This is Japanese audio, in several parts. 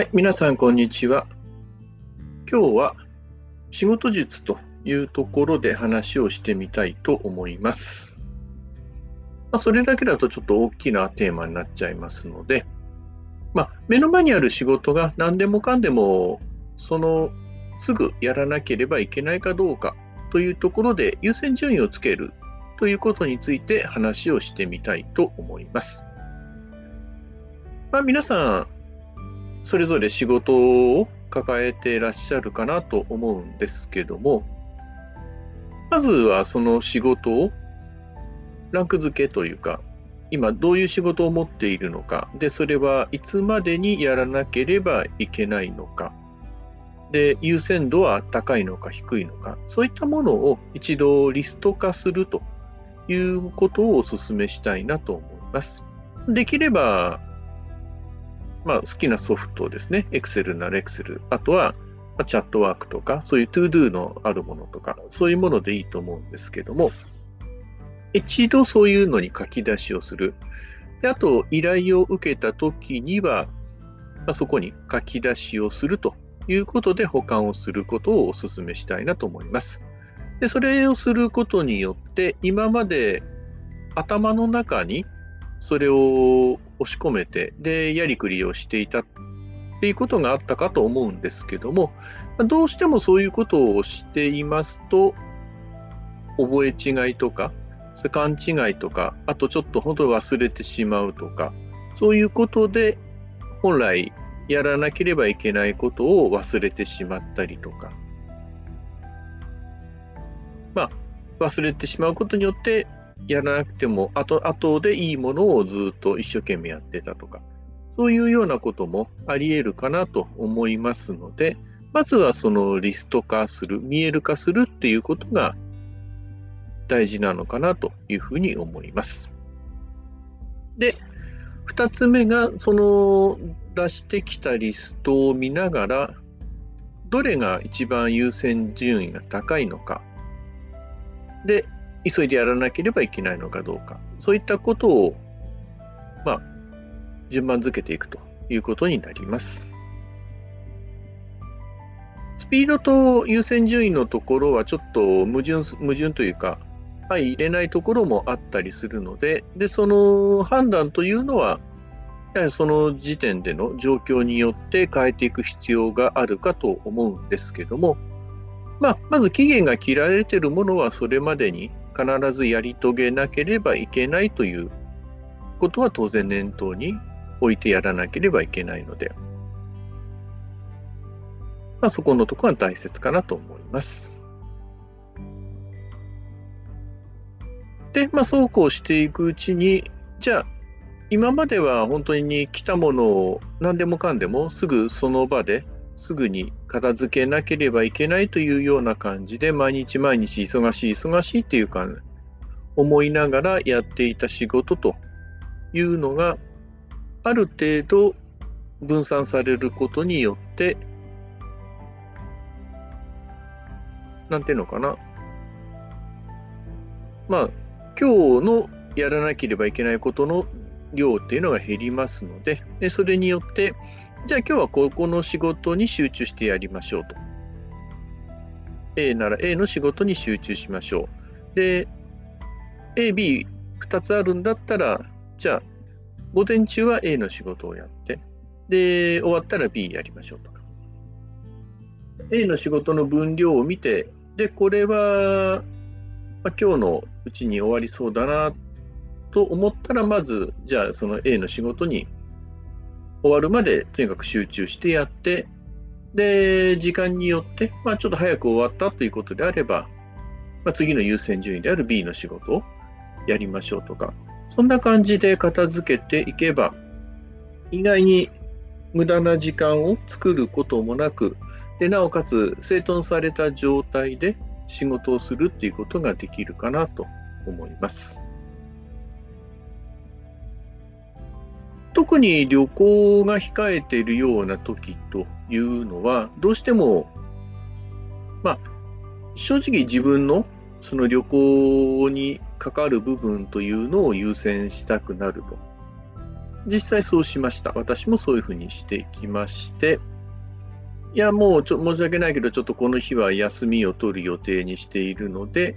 はい、皆さん、こんにちは。今日は仕事術というところで話をしてみたいと思います。まあ、それだけだとちょっと大きなテーマになっちゃいますので、まあ、目の前にある仕事が何でもかんでもそのすぐやらなければいけないかどうかというところで優先順位をつけるということについて話をしてみたいと思います。まあ、皆さんそれぞれ仕事を抱えていらっしゃるかなと思うんですけども、まずはその仕事をランク付けというか、今どういう仕事を持っているのか、で、それはいつまでにやらなければいけないのか、で、優先度は高いのか低いのか、そういったものを一度リスト化するということをお勧めしたいなと思います。できれば、まあ、好きなソフトですね。Excel なら Excel。あとは、ま、チャットワークとか、そういう ToDo のあるものとか、そういうものでいいと思うんですけども、一度そういうのに書き出しをする。であと、依頼を受けたときには、まあ、そこに書き出しをするということで保管をすることをお勧めしたいなと思います。でそれをすることによって、今まで頭の中にそれを押し込めて、で、やりくりをしていたっていうことがあったかと思うんですけども、どうしてもそういうことをしていますと、覚え違いとか、それ勘違いとか、あとちょっと本当忘れてしまうとか、そういうことで本来やらなければいけないことを忘れてしまったりとか、まあ、忘れてしまうことによってやらなくても後後でいいものをずっと一生懸命やってたとか、そういうようなこともあり得るかなと思いますので、まずはそのリスト化する、見える化するっていうことが大事なのかなというふうに思います。で、2つ目が、その出してきたリストを見ながら、どれが一番優先順位が高いのか。で、急いでやらなければいけないのかどうか、そういったことを、まあ、順番付けていくということになります。スピードと優先順位のところはちょっと矛盾矛盾というか、はい、入れないところもあったりするので、でその判断というのは、やはりその時点での状況によって変えていく必要があるかと思うんですけども、まあ、まず期限が切られているものはそれまでに必ずやり遂げなければいけないということは当然念頭に置いてやらなければいけないので、まあ、そこのところは大切かなと思います。で、まあ、そうこうしていくうちに、じゃあ、今までは本当に来たものを何でもかんでもすぐその場ですぐに片付けなければいけないというような感じで毎日毎日忙しい忙しいっていうか思いながらやっていた仕事というのがある程度分散されることによってなんていうのかな。まあ今日のやらなければいけないことの量っていうのが減りますのででそれによってじゃあ今日はここの仕事に集中してやりましょうと。A なら A の仕事に集中しましょう。で、A、B、2つあるんだったら、じゃあ、午前中は A の仕事をやって、で、終わったら B やりましょうとか。A の仕事の分量を見て、で、これは、まあ、今日のうちに終わりそうだなと思ったら、まず、じゃあその A の仕事に終わるまでとにかく集中してやって、で、時間によって、まあ、ちょっと早く終わったということであれば、まあ、次の優先順位である B の仕事をやりましょうとか、そんな感じで片付けていけば、意外に無駄な時間を作ることもなく、でなおかつ整頓された状態で仕事をするっていうことができるかなと思います。特に旅行が控えているような時というのは、どうしても、まあ、正直自分のその旅行に関わる部分というのを優先したくなると。実際そうしました。私もそういうふうにしてきまして、いや、もうちょ申し訳ないけど、ちょっとこの日は休みを取る予定にしているので、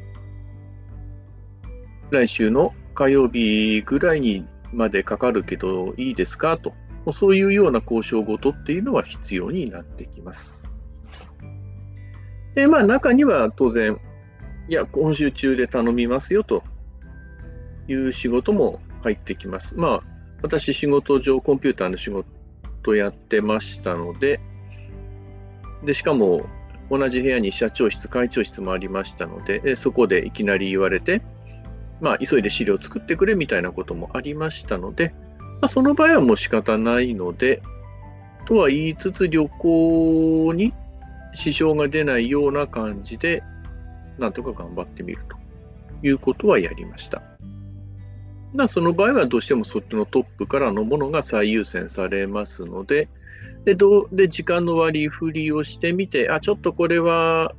来週の火曜日ぐらいにまでかかるけどいいですか？と、そういうような交渉事っていうのは必要になってきます。で、まあ中には当然、いや、今週中で頼みますよという仕事も入ってきます。まあ、私仕事上コンピューターの仕事やってましたので、で、しかも同じ部屋に社長室、会長室もありましたので、そこでいきなり言われて、まあ、急いで資料を作ってくれみたいなこともありましたので、まあ、その場合はもう仕方ないので、とは言いつつ旅行に支障が出ないような感じで、なんとか頑張ってみるということはやりました。まあ、その場合はどうしてもそっちのトップからのものが最優先されますので、で、どうで時間の割り振りをしてみて、あ、ちょっとこれは、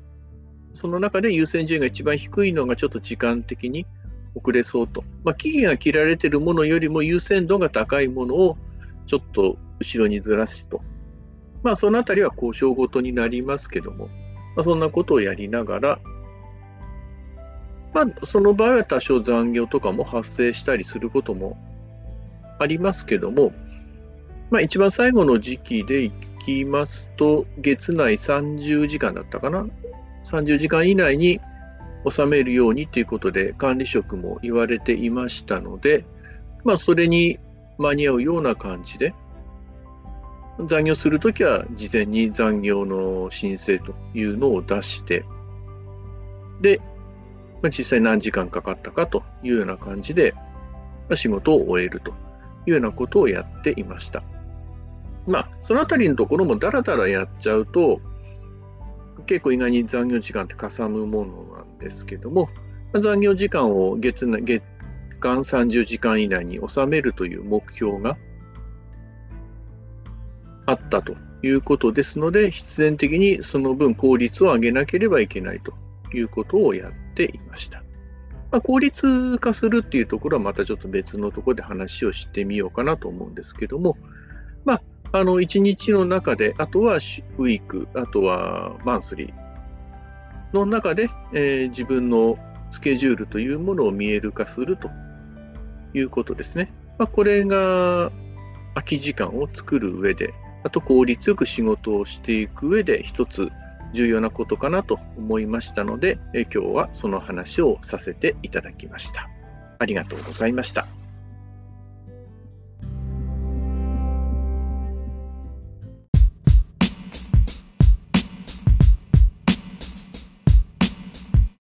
その中で優先順位が一番低いのがちょっと時間的に遅れそうと。まあ、期限が切られているものよりも優先度が高いものをちょっと後ろにずらすと。まあ、そのあたりは交渉ごとになりますけども、まあ、そんなことをやりながら、まあ、その場合は多少残業とかも発生したりすることもありますけども、まあ、一番最後の時期でいきますと、月内30時間だったかな。30時間以内に収めるようにということで管理職も言われていましたので、まあ、それに間に合うような感じで、残業するときは事前に残業の申請というのを出して、で、まあ、実際何時間かかったかというような感じで、ま、仕事を終えるというようなことをやっていました。まあ、そのあたりのところもだらだらやっちゃうと、結構意外に残業時間ってかさむものなんですけども、残業時間を月月間30時間以内に収めるという目標があったということですので、必然的にその分効率を上げなければいけないということをやっていました。まあ、効率化するっていうところはまたちょっと別のところで話をしてみようかなと思うんですけども、まあ、あの、1日の中で、あとはウィーク、あとはマンスリーの中で、えー、自分のスケジュールというものを見える化するということですね。まあ、これが空き時間を作る上で、あと効率よく仕事をしていく上で一つ重要なことかなと思いましたので、え今日はその話をさせていただきました。ありがとうございました。